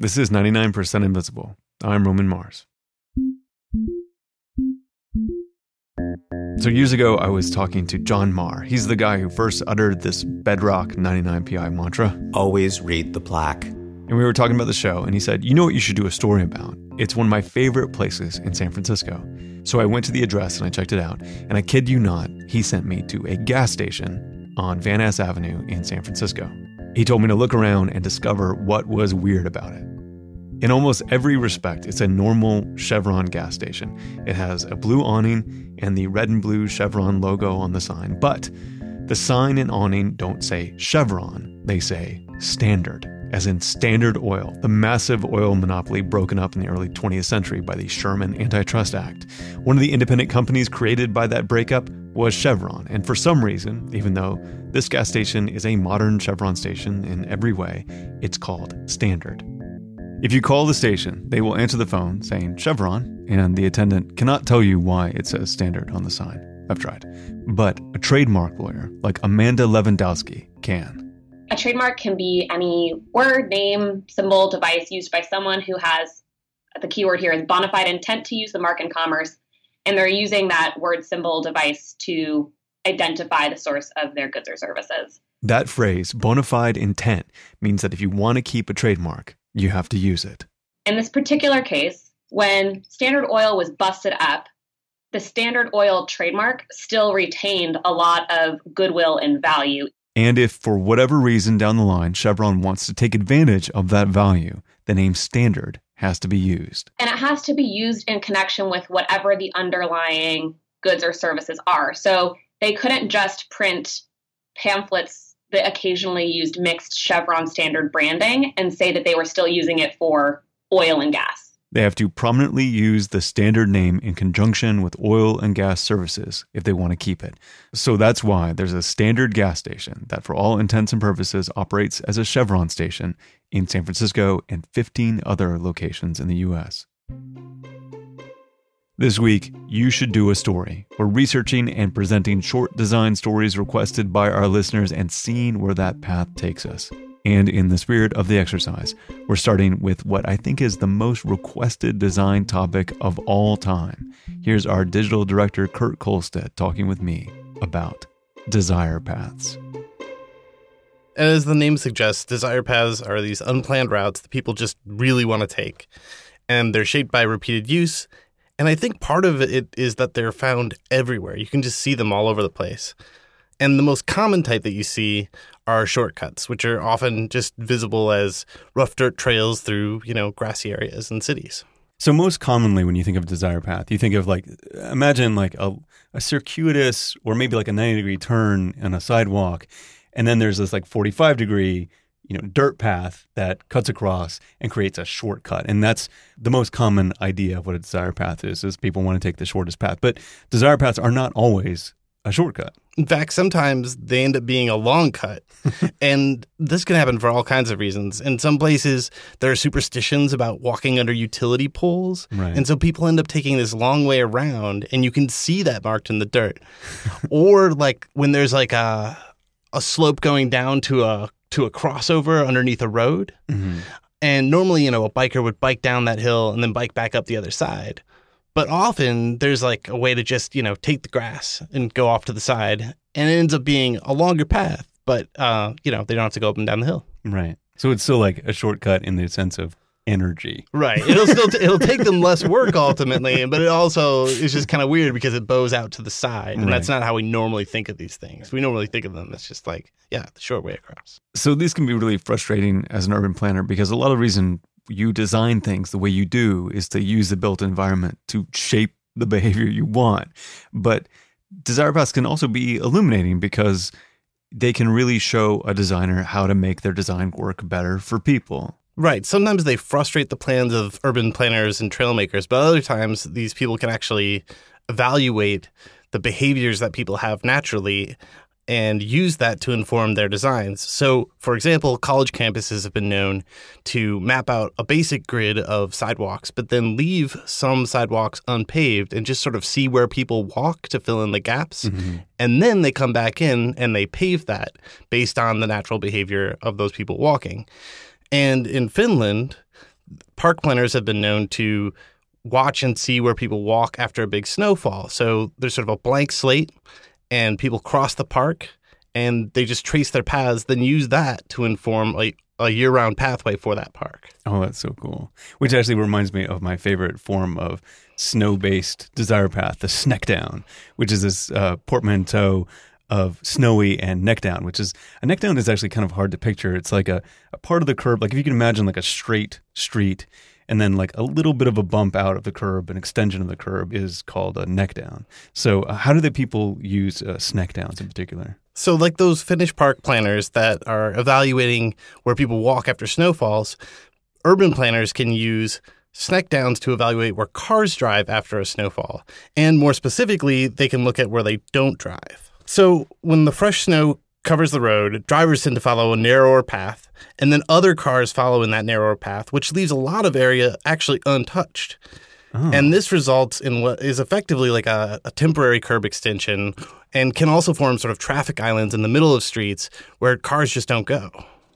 This is 99% Invisible. I'm Roman Mars. So, years ago, I was talking to John Marr. He's the guy who first uttered this bedrock 99PI mantra. Always read the plaque. And we were talking about the show, and he said, You know what you should do a story about? It's one of my favorite places in San Francisco. So I went to the address and I checked it out. And I kid you not, he sent me to a gas station on Van Ness Avenue in San Francisco. He told me to look around and discover what was weird about it. In almost every respect, it's a normal Chevron gas station. It has a blue awning and the red and blue Chevron logo on the sign, but the sign and awning don't say Chevron, they say Standard, as in Standard Oil, the massive oil monopoly broken up in the early 20th century by the Sherman Antitrust Act. One of the independent companies created by that breakup was Chevron, and for some reason, even though this gas station is a modern Chevron station in every way, it's called Standard. If you call the station, they will answer the phone saying Chevron, and the attendant cannot tell you why it says standard on the sign. I've tried. But a trademark lawyer like Amanda Lewandowski can. A trademark can be any word, name, symbol, device used by someone who has the keyword here is bona fide intent to use the mark in commerce, and they're using that word, symbol, device to identify the source of their goods or services. That phrase, bona fide intent, means that if you want to keep a trademark, you have to use it. In this particular case, when Standard Oil was busted up, the Standard Oil trademark still retained a lot of goodwill and value. And if for whatever reason down the line Chevron wants to take advantage of that value, the name Standard has to be used. And it has to be used in connection with whatever the underlying goods or services are. So they couldn't just print pamphlets that occasionally used mixed Chevron standard branding and say that they were still using it for oil and gas. They have to prominently use the standard name in conjunction with oil and gas services if they want to keep it. So that's why there's a standard gas station that, for all intents and purposes, operates as a Chevron station in San Francisco and 15 other locations in the US. This week, you should do a story. We're researching and presenting short design stories requested by our listeners and seeing where that path takes us. And in the spirit of the exercise, we're starting with what I think is the most requested design topic of all time. Here's our digital director, Kurt Kohlstedt, talking with me about desire paths. As the name suggests, desire paths are these unplanned routes that people just really want to take. And they're shaped by repeated use and I think part of it is that they're found everywhere. You can just see them all over the place. And the most common type that you see are shortcuts, which are often just visible as rough dirt trails through, you know, grassy areas and cities. So most commonly when you think of desire path, you think of like imagine like a, a circuitous or maybe like a 90 degree turn on a sidewalk and then there's this like 45 degree you know dirt path that cuts across and creates a shortcut. And that's the most common idea of what a desire path is is people want to take the shortest path. But desire paths are not always a shortcut in fact sometimes they end up being a long cut and this can happen for all kinds of reasons in some places there are superstitions about walking under utility poles right. and so people end up taking this long way around and you can see that marked in the dirt or like when there's like a a slope going down to a to a crossover underneath a road. Mm-hmm. And normally, you know, a biker would bike down that hill and then bike back up the other side. But often there's like a way to just, you know, take the grass and go off to the side. And it ends up being a longer path, but, uh, you know, they don't have to go up and down the hill. Right. So it's still like a shortcut in the sense of energy. Right. It'll still t- it'll take them less work ultimately, but it also is just kind of weird because it bows out to the side, and right. that's not how we normally think of these things. We normally think of them as just like yeah, the short way across. So these can be really frustrating as an urban planner because a lot of reason you design things the way you do is to use the built environment to shape the behavior you want. But desire paths can also be illuminating because they can really show a designer how to make their design work better for people. Right. Sometimes they frustrate the plans of urban planners and trail makers, but other times these people can actually evaluate the behaviors that people have naturally and use that to inform their designs. So, for example, college campuses have been known to map out a basic grid of sidewalks, but then leave some sidewalks unpaved and just sort of see where people walk to fill in the gaps. Mm-hmm. And then they come back in and they pave that based on the natural behavior of those people walking. And in Finland, park planners have been known to watch and see where people walk after a big snowfall. So there's sort of a blank slate, and people cross the park and they just trace their paths, then use that to inform a, a year round pathway for that park. Oh, that's so cool. Which actually reminds me of my favorite form of snow based desire path, the sneck down, which is this uh, portmanteau of snowy and neck down, which is a neck down is actually kind of hard to picture. It's like a, a part of the curb, like if you can imagine like a straight street and then like a little bit of a bump out of the curb, an extension of the curb is called a neck down. So, uh, how do the people use uh, sneck downs in particular? So, like those Finnish park planners that are evaluating where people walk after snowfalls, urban planners can use sneck downs to evaluate where cars drive after a snowfall. And more specifically, they can look at where they don't drive. So, when the fresh snow covers the road, drivers tend to follow a narrower path, and then other cars follow in that narrower path, which leaves a lot of area actually untouched. Oh. And this results in what is effectively like a, a, temporary curb extension and can also form sort of traffic islands in the middle of streets where cars just don't go.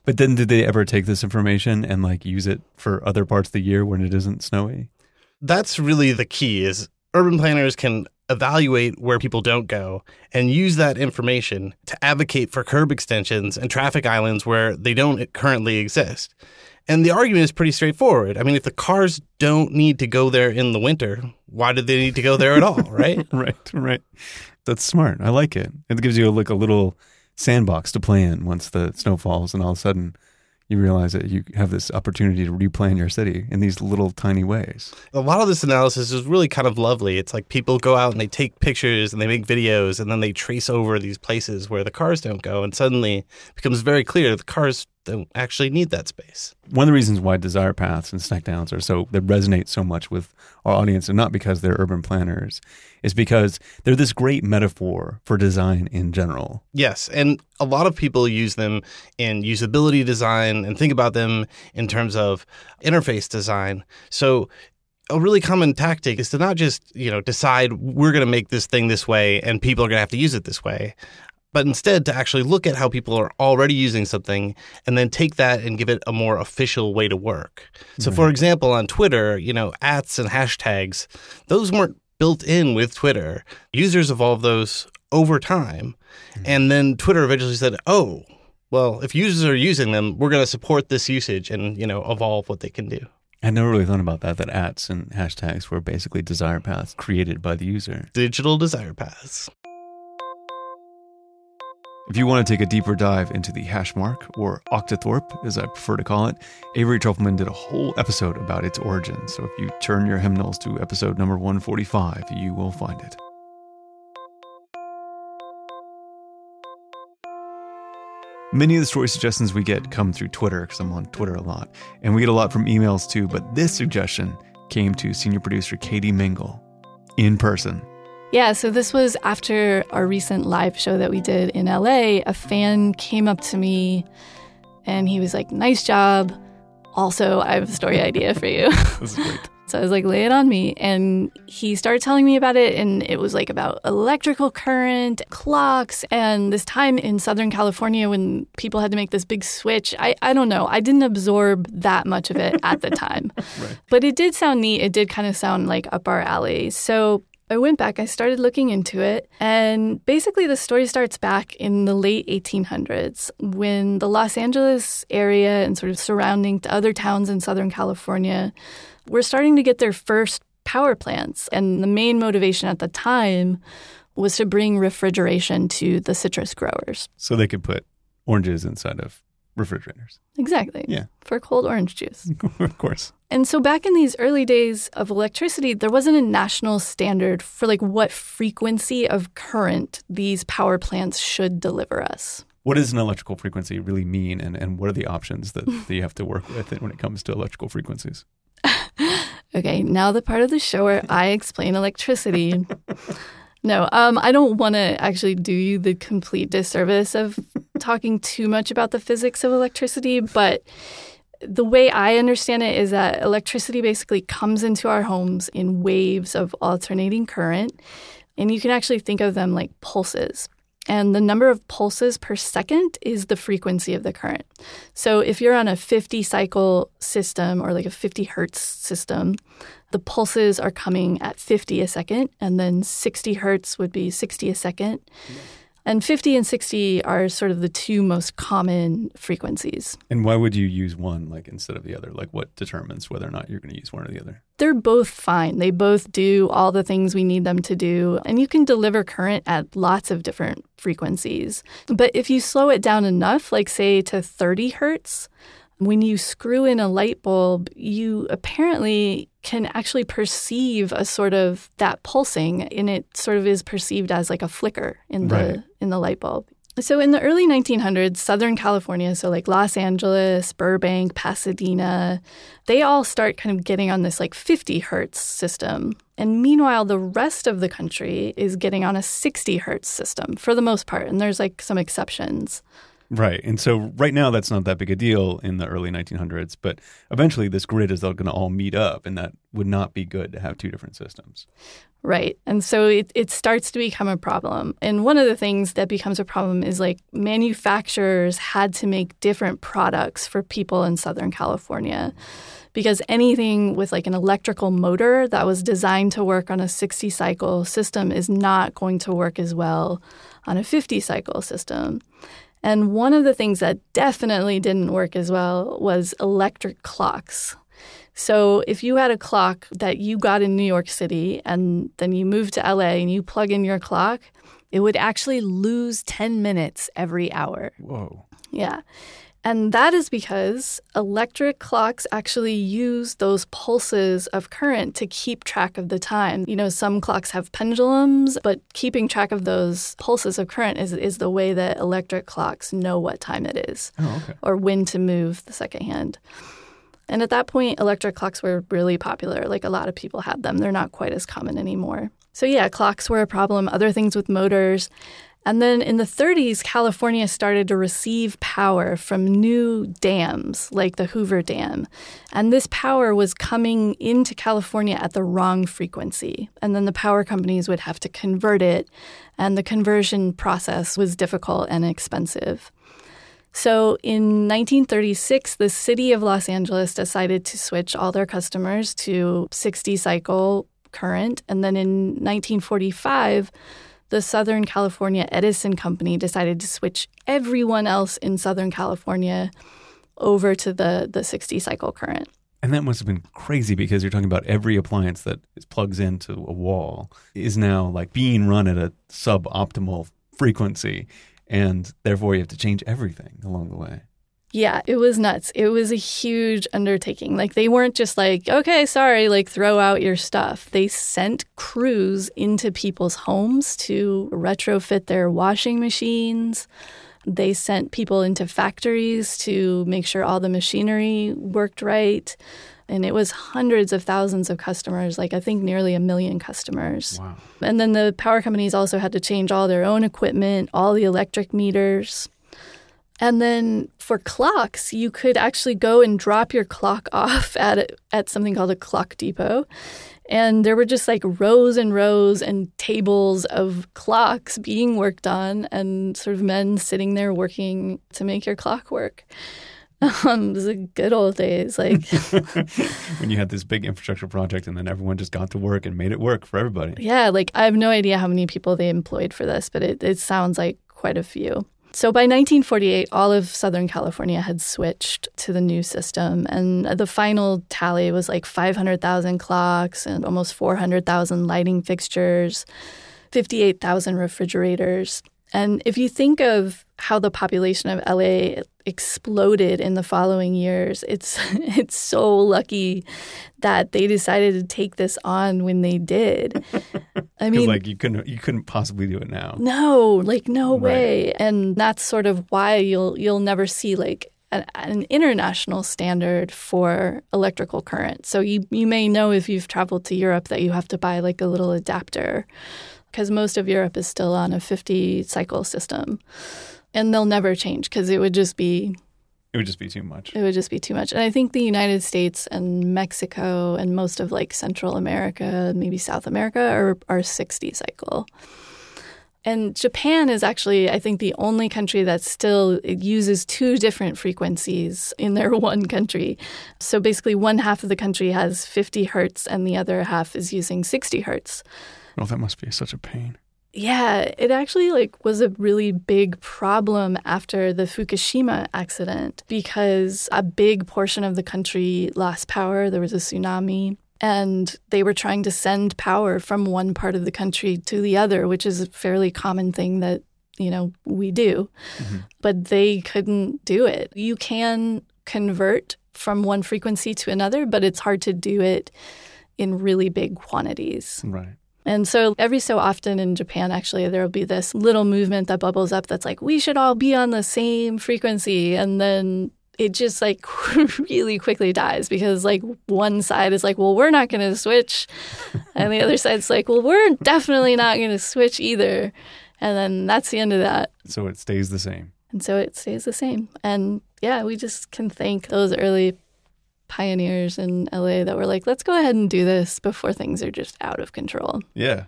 But then did they ever take this information and like use it for other parts of the year when it isn't snowy? That's really the key is urban planners can evaluate where people don't go and use that information to advocate for curb extensions and traffic islands where they don't currently exist. And the argument is pretty straightforward. I mean, if the cars don't need to go there in the winter, why do they need to go there at all, right? right, right. That's smart. I like it. It gives you like a little sandbox to play in once the snow falls and all of a sudden you realize that you have this opportunity to replan your city in these little tiny ways. A lot of this analysis is really kind of lovely. It's like people go out and they take pictures and they make videos and then they trace over these places where the cars don't go. And suddenly it becomes very clear the cars don't actually need that space. One of the reasons why desire paths and sneck downs are so that resonate so much with our audience, and not because they're urban planners, is because they're this great metaphor for design in general. Yes, and a lot of people use them in usability design and think about them in terms of interface design. So a really common tactic is to not just you know decide we're going to make this thing this way and people are going to have to use it this way but instead to actually look at how people are already using something and then take that and give it a more official way to work. So, right. for example, on Twitter, you know, ats and hashtags, those weren't built in with Twitter. Users evolved those over time. Mm-hmm. And then Twitter eventually said, oh, well, if users are using them, we're going to support this usage and, you know, evolve what they can do. I never really thought about that, that ats and hashtags were basically desire paths created by the user. Digital desire paths. If you want to take a deeper dive into the hash mark, or octothorpe as I prefer to call it, Avery Trufelman did a whole episode about its origin. So if you turn your hymnals to episode number 145, you will find it. Many of the story suggestions we get come through Twitter because I'm on Twitter a lot. And we get a lot from emails too, but this suggestion came to senior producer Katie Mingle in person yeah, so this was after our recent live show that we did in LA. A fan came up to me and he was like, Nice job. Also, I have a story idea for you. This is great. So I was like, lay it on me. And he started telling me about it. And it was like about electrical current, clocks, and this time in Southern California when people had to make this big switch. I, I don't know. I didn't absorb that much of it at the time. right. But it did sound neat. It did kind of sound like up our alley. So I went back, I started looking into it, and basically the story starts back in the late 1800s when the Los Angeles area and sort of surrounding other towns in Southern California were starting to get their first power plants. And the main motivation at the time was to bring refrigeration to the citrus growers. So they could put oranges inside of refrigerators. Exactly. Yeah. For cold orange juice. of course. And so back in these early days of electricity, there wasn't a national standard for like what frequency of current these power plants should deliver us. What does an electrical frequency really mean and, and what are the options that, that you have to work with when it comes to electrical frequencies? okay, now the part of the show where I explain electricity. No, um, I don't want to actually do you the complete disservice of talking too much about the physics of electricity, but the way I understand it is that electricity basically comes into our homes in waves of alternating current, and you can actually think of them like pulses. And the number of pulses per second is the frequency of the current. So if you're on a 50 cycle system or like a 50 hertz system, the pulses are coming at 50 a second, and then 60 hertz would be 60 a second. And 50 and 60 are sort of the two most common frequencies. And why would you use one like instead of the other? Like what determines whether or not you're going to use one or the other? They're both fine. They both do all the things we need them to do. And you can deliver current at lots of different frequencies. But if you slow it down enough, like say to 30 hertz, when you screw in a light bulb, you apparently can actually perceive a sort of that pulsing and it sort of is perceived as like a flicker in the Right. in the light bulb. So in the early 1900s, Southern California, so like Los Angeles, Burbank, Pasadena, they all start kind of getting on this like 50 hertz system. And meanwhile, the rest of the country is getting on a 60 hertz system for the most part. And there's like some exceptions. Right. And so right now that's not that big a deal in the early 1900s, but eventually this grid is going to all meet up and that would not be good to have two different systems. Right. And so it, it starts to become a problem. And one of the things that becomes a problem is like manufacturers had to make different products for people in Southern California because anything with like an electrical motor that was designed to work on a 60 cycle system is not going to work as well on a 50 cycle system. And one of the things that definitely didn't work as well was electric clocks. So if you had a clock that you got in New York City and then you moved to LA and you plug in your clock, it would actually lose 10 minutes every hour. Whoa. Yeah. And that is because electric clocks actually use those pulses of current to keep track of the time. You know, some clocks have pendulums, but keeping track of those pulses of current is, is the way that electric clocks know what time it is Oh, okay. or when to move the second hand. And at that point, electric clocks were really popular. Like a lot of people had them. They're not quite as common anymore. So, yeah, clocks were a problem, other things with motors. And then in the 30s, California started to receive power from new dams like the Hoover Dam. And this power was coming into California at the wrong frequency. And then the power companies would have to convert it. And the conversion process was difficult and expensive. So in 1936, the city of Los Angeles decided to switch all their customers to 60 cycle current. And then in 1945, the Southern California Edison Company decided to switch everyone else in Southern California over to the, the 60 cycle current. And that must have been crazy because you're talking about every appliance that plugs into a wall is now like being run at a suboptimal frequency. And therefore you have to change everything along the way. Yeah, it was nuts. It was a huge undertaking. Like they weren't just like, okay, sorry, like throw out your stuff. They sent crews into people's homes to retrofit their washing machines. They sent people into factories to make sure all the machinery worked right. And it was hundreds of thousands of customers, like I think nearly a million customers. Wow. And then the power companies also had to change all their own equipment, all the electric meters. And then for clocks, you could actually go and drop your clock off at at something called a clock depot. And there were just like rows and rows and tables of clocks being worked on and sort of men sitting there working to make your clock work. Um, it was the good old days. Like, when you had this big infrastructure project and then everyone just got to work and made it work for everybody. yeah, like I have no idea how many people they employed for this, but it, it sounds like quite a few. So by 1948, all of Southern California had switched to the new system, and the final tally was like 500,000 clocks and almost 400,000 lighting fixtures, 58,000 refrigerators. And if you think of how the population of LA exploded in the following years, it's it's so lucky that they decided to take this on when they did. I mean, like you couldn't you couldn't possibly do it now. no, like no Right. way. And that's sort of why you'll you'll never see like an, an international standard for electrical current. So you you may know if you've traveled to Europe that you have to buy like a little adapter because most of Europe is still on a 50 cycle system. And they'll never change because it would just be It would just be too much. it would just be too much. And I think the United States and Mexico and most of like Central America, maybe South America, are, are 60 cycle. And Japan is actually, I think, the only country that still uses two different frequencies in their one country. So basically, one half of the country has 50 hertz and the other half is using 60 hertz. Oh, that must be such a pain. Yeah, it actually like was a really big problem after the Fukushima accident because a big portion of the country lost power. There was a tsunami and they were trying to send power from one part of the country to the other, which is a fairly common thing that, you know, we do. Mm-hmm. But they couldn't do it. You can convert from one frequency to another, but it's hard to do it in really big quantities. Right. And so every so often in Japan, actually, there will be this little movement that bubbles up that's like, we should all be on the same frequency. And then it just like really quickly dies because like one side is like, well, we're not going to switch. and the other side's like, well, we're definitely not going to switch either. And then that's the end of that. So it stays the same. And so it stays the same. And yeah, we just can thank those early pioneers in LA that were like, let's go ahead and do this before things are just out of control. Yeah.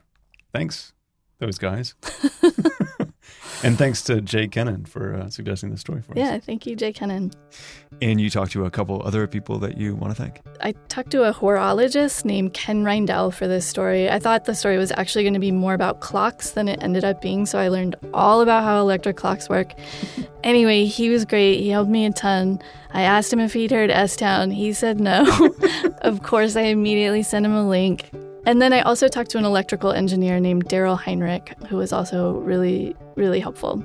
Thanks, those guys. And thanks to Jay Kennan for uh, suggesting the story for us. Yeah, thank you, Jay Kennan. And you talked to a couple other people that you want to thank? I talked to a horologist named Ken Reindel for this story. I thought the story was actually going to be more about clocks than it ended up being, so I learned all about how electric clocks work. anyway, he was great. He helped me a ton. I asked him if he'd heard S Town. He said no. of course, I immediately sent him a link. And then I also talked to an electrical engineer named Daryl Heinrich, who was also really, really helpful.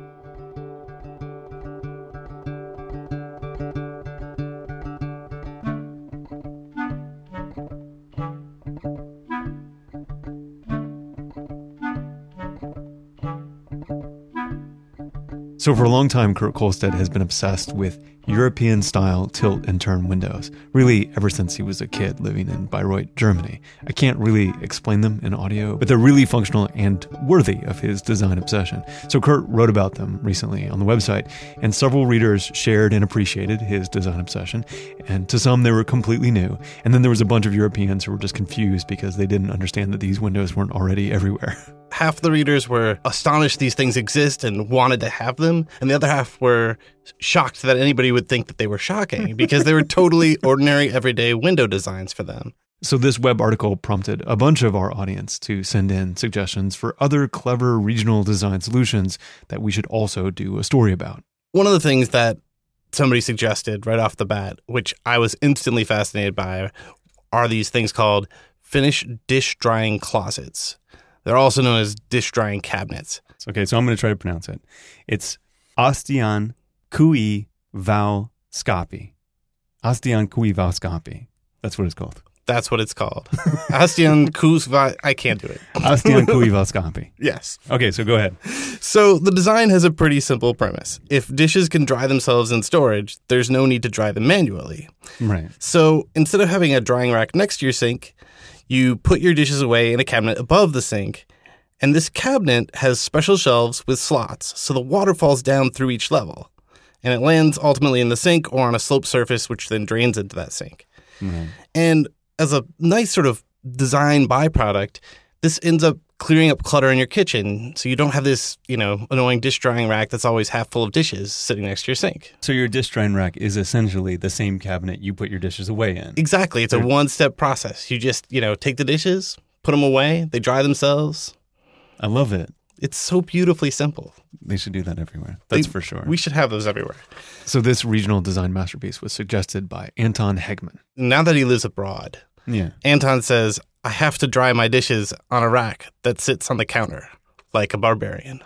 So, for a long time, Kurt Kohlstedt has been obsessed with European style tilt and turn windows, really ever since he was a kid living in Bayreuth, Germany. I can't really explain them in audio, but they're really functional and worthy of his design obsession. So Kurt wrote about them recently on the website, and several readers shared and appreciated his design obsession, and to some they were completely new. And then there was a bunch of Europeans who were just confused because they didn't understand that these windows weren't already everywhere. Half the readers were astonished these things exist and wanted to have them, and the other half were shocked that anybody would think that they were shocking because they were totally ordinary, everyday window designs for them. So, this web article prompted a bunch of our audience to send in suggestions for other clever regional design solutions that we should also do a story about. One of the things that somebody suggested right off the bat, which I was instantly fascinated by, are these things called Finnish dish drying closets. They're also known as dish drying cabinets. Okay, so I'm going to try to pronounce it. It's Astian Kui Val Scapi. Astian Kui Val Scapi. That's what it's called. That's what it's called. Astian Kuzva. I can't do it. Astian Kui Val Scapi. Yes. Okay, so go ahead. So the design has a pretty simple premise. If dishes can dry themselves in storage, there's no need to dry them manually. Right. So instead of having a drying rack next to your sink, you put your dishes away in a cabinet above the sink. And this cabinet has special shelves with slots, so the water falls down through each level and it lands ultimately in the sink or on a slope surface, which then drains into that sink. Mm-hmm. And as a nice sort of design byproduct, this ends up clearing up clutter in your kitchen so you don't have this, you know, annoying dish drying rack that's always half full of dishes sitting next to your sink. So your dish drying rack is essentially the same cabinet you put your dishes away in. Exactly. It's a one-step process. You just, you know, take the dishes, put them away, they dry themselves. I love it. It's so beautifully simple. They should do that everywhere. That's they, for sure. We should have those everywhere. So this regional design masterpiece was suggested by Anton Hegman. Now that he lives abroad, yeah. Anton says, I have to dry my dishes on a rack that sits on the counter like a barbarian.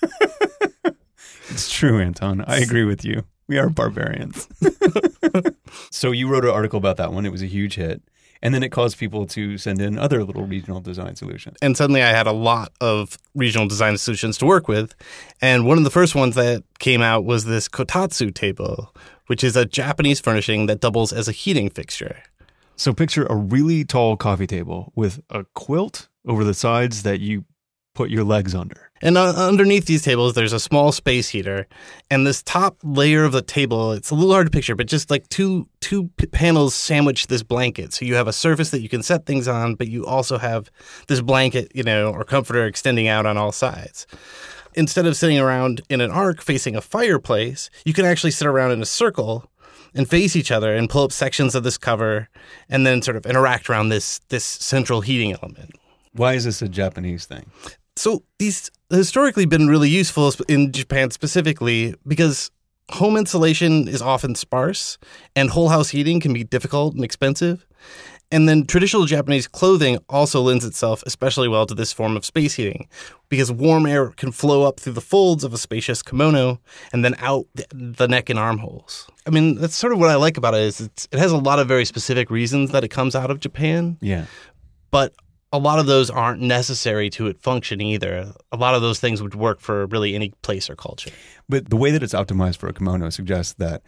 it's true, Anton. I agree with you. We are barbarians. so you wrote an article about that one. It was a huge hit. And then it caused people to send in other little regional design solutions. And suddenly I had a lot of regional design solutions to work with. And one of the first ones that came out was this kotatsu table, which is a Japanese furnishing that doubles as a heating fixture. So picture a really tall coffee table with a quilt over the sides that you put your legs under. And uh, underneath these tables, there's a small space heater, and this top layer of the table. It's a little hard to picture, but just like two two p- panels sandwich this blanket. So you have a surface that you can set things on, but you also have this blanket, you know, or comforter extending out on all sides. Instead of sitting around in an arc facing a fireplace, you can actually sit around in a circle and face each other and pull up sections of this cover, and then sort of interact around this this central heating element. Why is this a Japanese thing? So these historically been really useful in Japan specifically because home insulation is often sparse and whole house heating can be difficult and expensive. And then traditional Japanese clothing also lends itself especially well to this form of space heating because warm air can flow up through the folds of a spacious kimono and then out the neck and armholes. I mean, that's sort of what I like about it is it has a lot of very specific reasons that it comes out of Japan, Yeah. but a lot of those aren't necessary to it function either. A lot of those things would work for really any place or culture. But the way that it's optimized for a kimono suggests that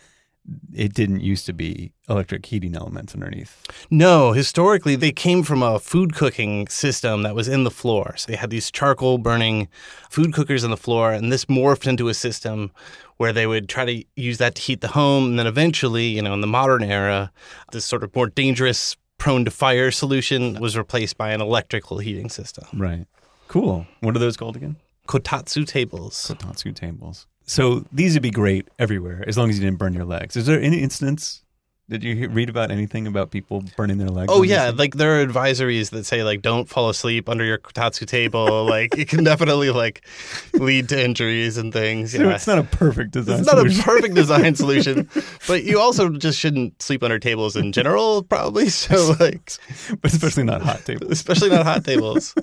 it didn't used to be electric heating elements underneath. No, historically, they came from a food cooking system that was in the floor. So they had these charcoal burning food cookers in the floor, and this morphed into a system where they would try to use that to heat the home. And then eventually, you know, in the modern era, this sort of more dangerous, prone to fire solution was replaced by an electrical heating system. Right. Cool. What are those called again? Kotatsu tables. Kotatsu tables. So these would be great everywhere as long as you didn't burn your legs. Is there any instance? Did you read about anything about people burning their legs? Oh yeah, like there are advisories that say like don't fall asleep under your kotatsu table. like it can definitely like lead to injuries and things. So Yeah. it's not a perfect design. It's not a solution. perfect design solution, but you also just shouldn't sleep under tables in general, probably. So like, but especially not hot tables. especially not hot tables.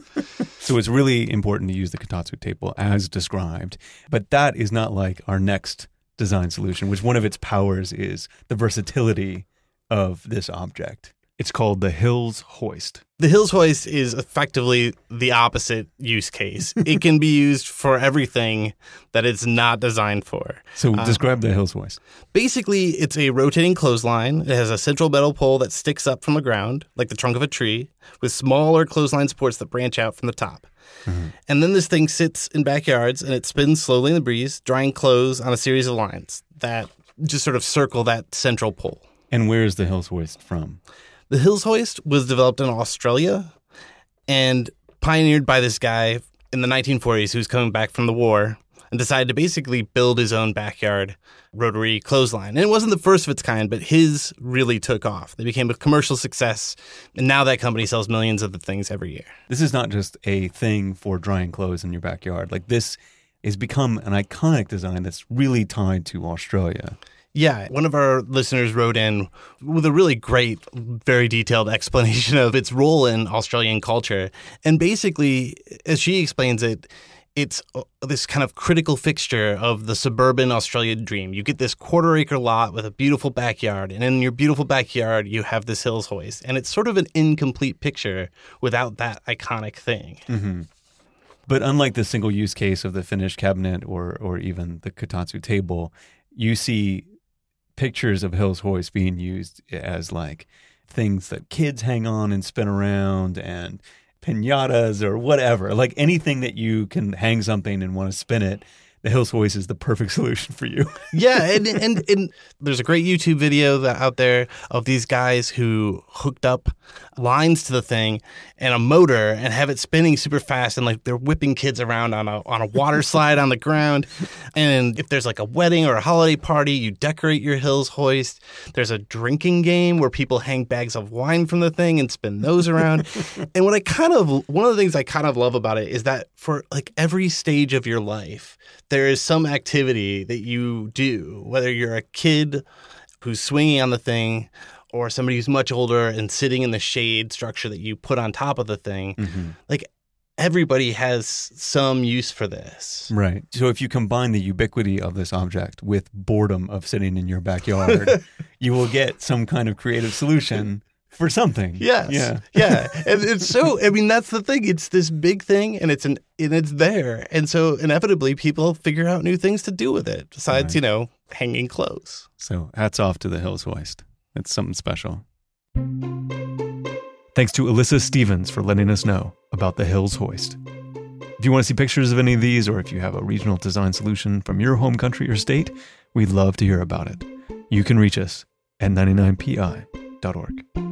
So it's really important to use the Kotatsu table as described. But that is not like our next design solution, which one of its powers is the versatility of this object. It's called the Hills Hoist. The Hills hoist is effectively the opposite use case. It can be used for everything that it's not designed for. So Uh, describe the Hills Hoist. Basically, it's a rotating clothesline. It has a central metal pole that sticks up from the ground, like the trunk of a tree, with smaller clothesline supports that branch out from the top. And then this thing sits in backyards and it spins slowly in the breeze, drying clothes on a series of lines that just sort of circle that central pole. And where is the Hills Hoist from? The Hills hoist was developed in Australia and pioneered by this guy in the 1940s who was coming back from the war and decided to basically build his own backyard rotary clothesline. And it wasn't the first of its kind, but his really took off. They became a commercial success, and now that company sells millions of the things every year. This is not just a thing for drying clothes in your backyard. Like this has become an iconic design that's really tied to Australia. Yeah, one of our listeners wrote in with a really great, very detailed explanation of its role in Australian culture. And basically, as she explains it, it's uh, this kind of critical fixture of the suburban Australian dream. You get this quarter acre lot with a beautiful backyard, and in your beautiful backyard, you have this hills hoist. And it's sort of an incomplete picture without that iconic thing. But unlike the single use case of the finished cabinet or or even the kotatsu table, you see pictures of Hills Hoist being used as like things that kids hang on and spin around and pinatas or whatever. Like anything that you can hang something and want to spin it, the Hills Hoist is the perfect solution for you. yeah, and, and and there's a great YouTube video that out there of these guys who hooked up lines to the thing and a motor and have it spinning super fast and like they're whipping kids around on a on a water slide on the ground. And if there's like a wedding or a holiday party, you decorate your hills hoist. There's a drinking game where people hang bags of wine from the thing and spin those around. and what I kind of one of the things I kind of love about it is that for like every stage of your life, there is some activity that you do, whether you're a kid who's swinging on the thing or somebody who's much older and sitting in the shade structure that you put on top of the thing. Mm-hmm. Like everybody has some use for this. Right. So if you combine the ubiquity of this object with boredom of sitting in your backyard, you will get some kind of creative solution for something. Yes. Yeah. Yeah. And it's so I mean that's the thing. It's this big thing and it's an and it's there. And so inevitably people figure out new things to do with it besides, Right. you know, hanging clothes. So hats off to the Hills Hoist. It's something special. Thanks to Alyssa Stevens for letting us know about the Hills Hoist. If you want to see pictures of any of these, or if you have a regional design solution from your home country or state, we'd love to hear about it. You can reach us at 99pi.org.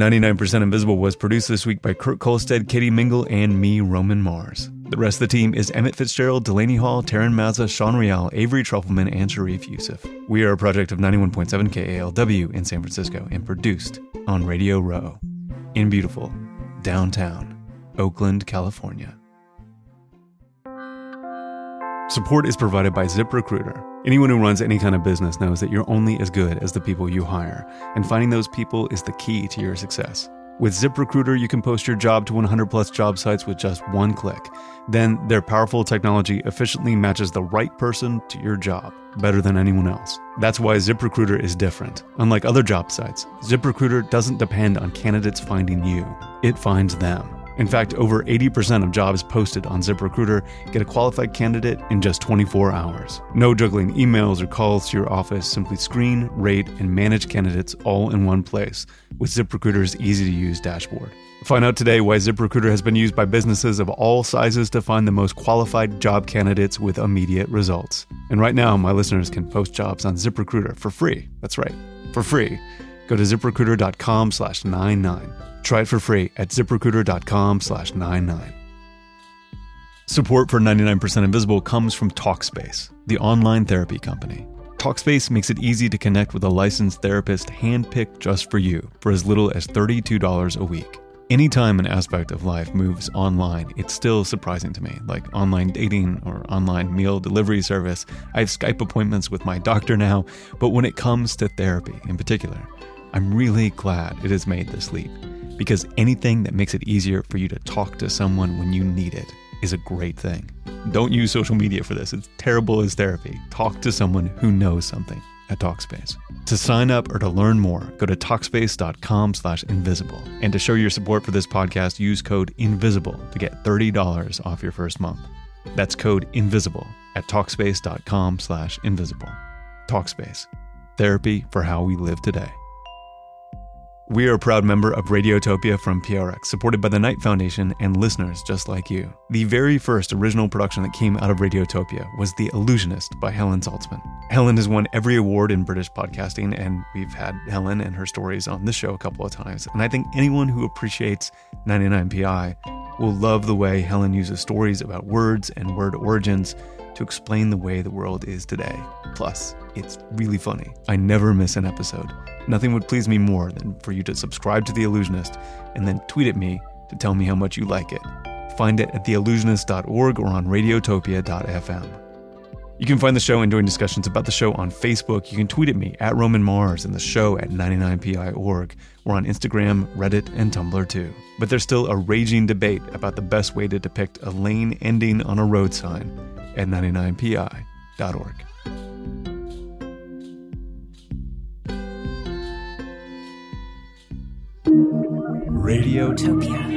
99% Invisible was produced this week by Kurt Kohlstedt, Katie Mingle, and me, Roman Mars. The rest of the team is Emmett Fitzgerald, Delaney Hall, Taryn Mazza, Sean Real, Avery Trufelman, and Sharif Youssef. We are a project of 91.7 KALW in San Francisco and produced on Radio Row in beautiful downtown Oakland, California. Support is provided by ZipRecruiter. Anyone who runs any kind of business knows that you're only as good as the people you hire, and finding those people is the key to your success. With ZipRecruiter, you can post your job to 100 plus job sites with just one click. Then, their powerful technology efficiently matches the right person to your job better than anyone else. That's why ZipRecruiter is different. Unlike other job sites, ZipRecruiter doesn't depend on candidates finding you, it finds them. In fact, over 80% of jobs posted on ZipRecruiter get a qualified candidate in just 24 hours. No juggling emails or calls to your office, simply screen, rate, and manage candidates all in one place with ZipRecruiter's easy to use dashboard. Find out today why ZipRecruiter has been used by businesses of all sizes to find the most qualified job candidates with immediate results. And right now, my listeners can post jobs on ZipRecruiter for free. That's right, for free. Go to ziprecruiter.com slash 99. Try it for free at ziprecruiter.com slash 99. Support for 99% Invisible comes from Talkspace, the online therapy company. Talkspace makes it easy to connect with a licensed therapist handpicked just for you for as little as $32 a week. Anytime an aspect of life moves online, it's still surprising to me, like online dating or online meal delivery service. I have Skype appointments with my doctor now, but when it comes to therapy in particular, I'm really glad it has made this leap because anything that makes it easier for you to talk to someone when you need it is a great thing. Don't use social media for this. It's terrible as therapy. Talk to someone who knows something at Talkspace. To sign up or to learn more, go to Talkspace.com slash invisible. And to show your support for this podcast, use code INVISIBLE to get $30 off your first month. That's code INVISIBLE at Talkspace.com slash invisible. Talkspace. Therapy for how we live today. We are a proud member of Radiotopia from PRX, supported by the Knight Foundation and listeners just like you. The very first original production that came out of Radiotopia was The Allusionist by Helen Zaltzman. Helen has won every award in British podcasting, and we've had Helen and her stories on this show a couple of times. And I think anyone who appreciates 99PI will love the way Helen uses stories about words and word origins to explain the way the world is today. Plus, it's really funny. I never miss an episode. Nothing would please me more than for you to subscribe to The Allusionist and then tweet at me to tell me how much you like it. Find it at theallusionist.org or on radiotopia.fm. You can find the show and join discussions about the show on Facebook. You can tweet at me at Roman Mars and the show at 99pi.org. We're on Instagram, Reddit, and Tumblr too. But there's still a raging debate about the best way to depict a lane ending on a road sign at 99pi.org. Radiotopia.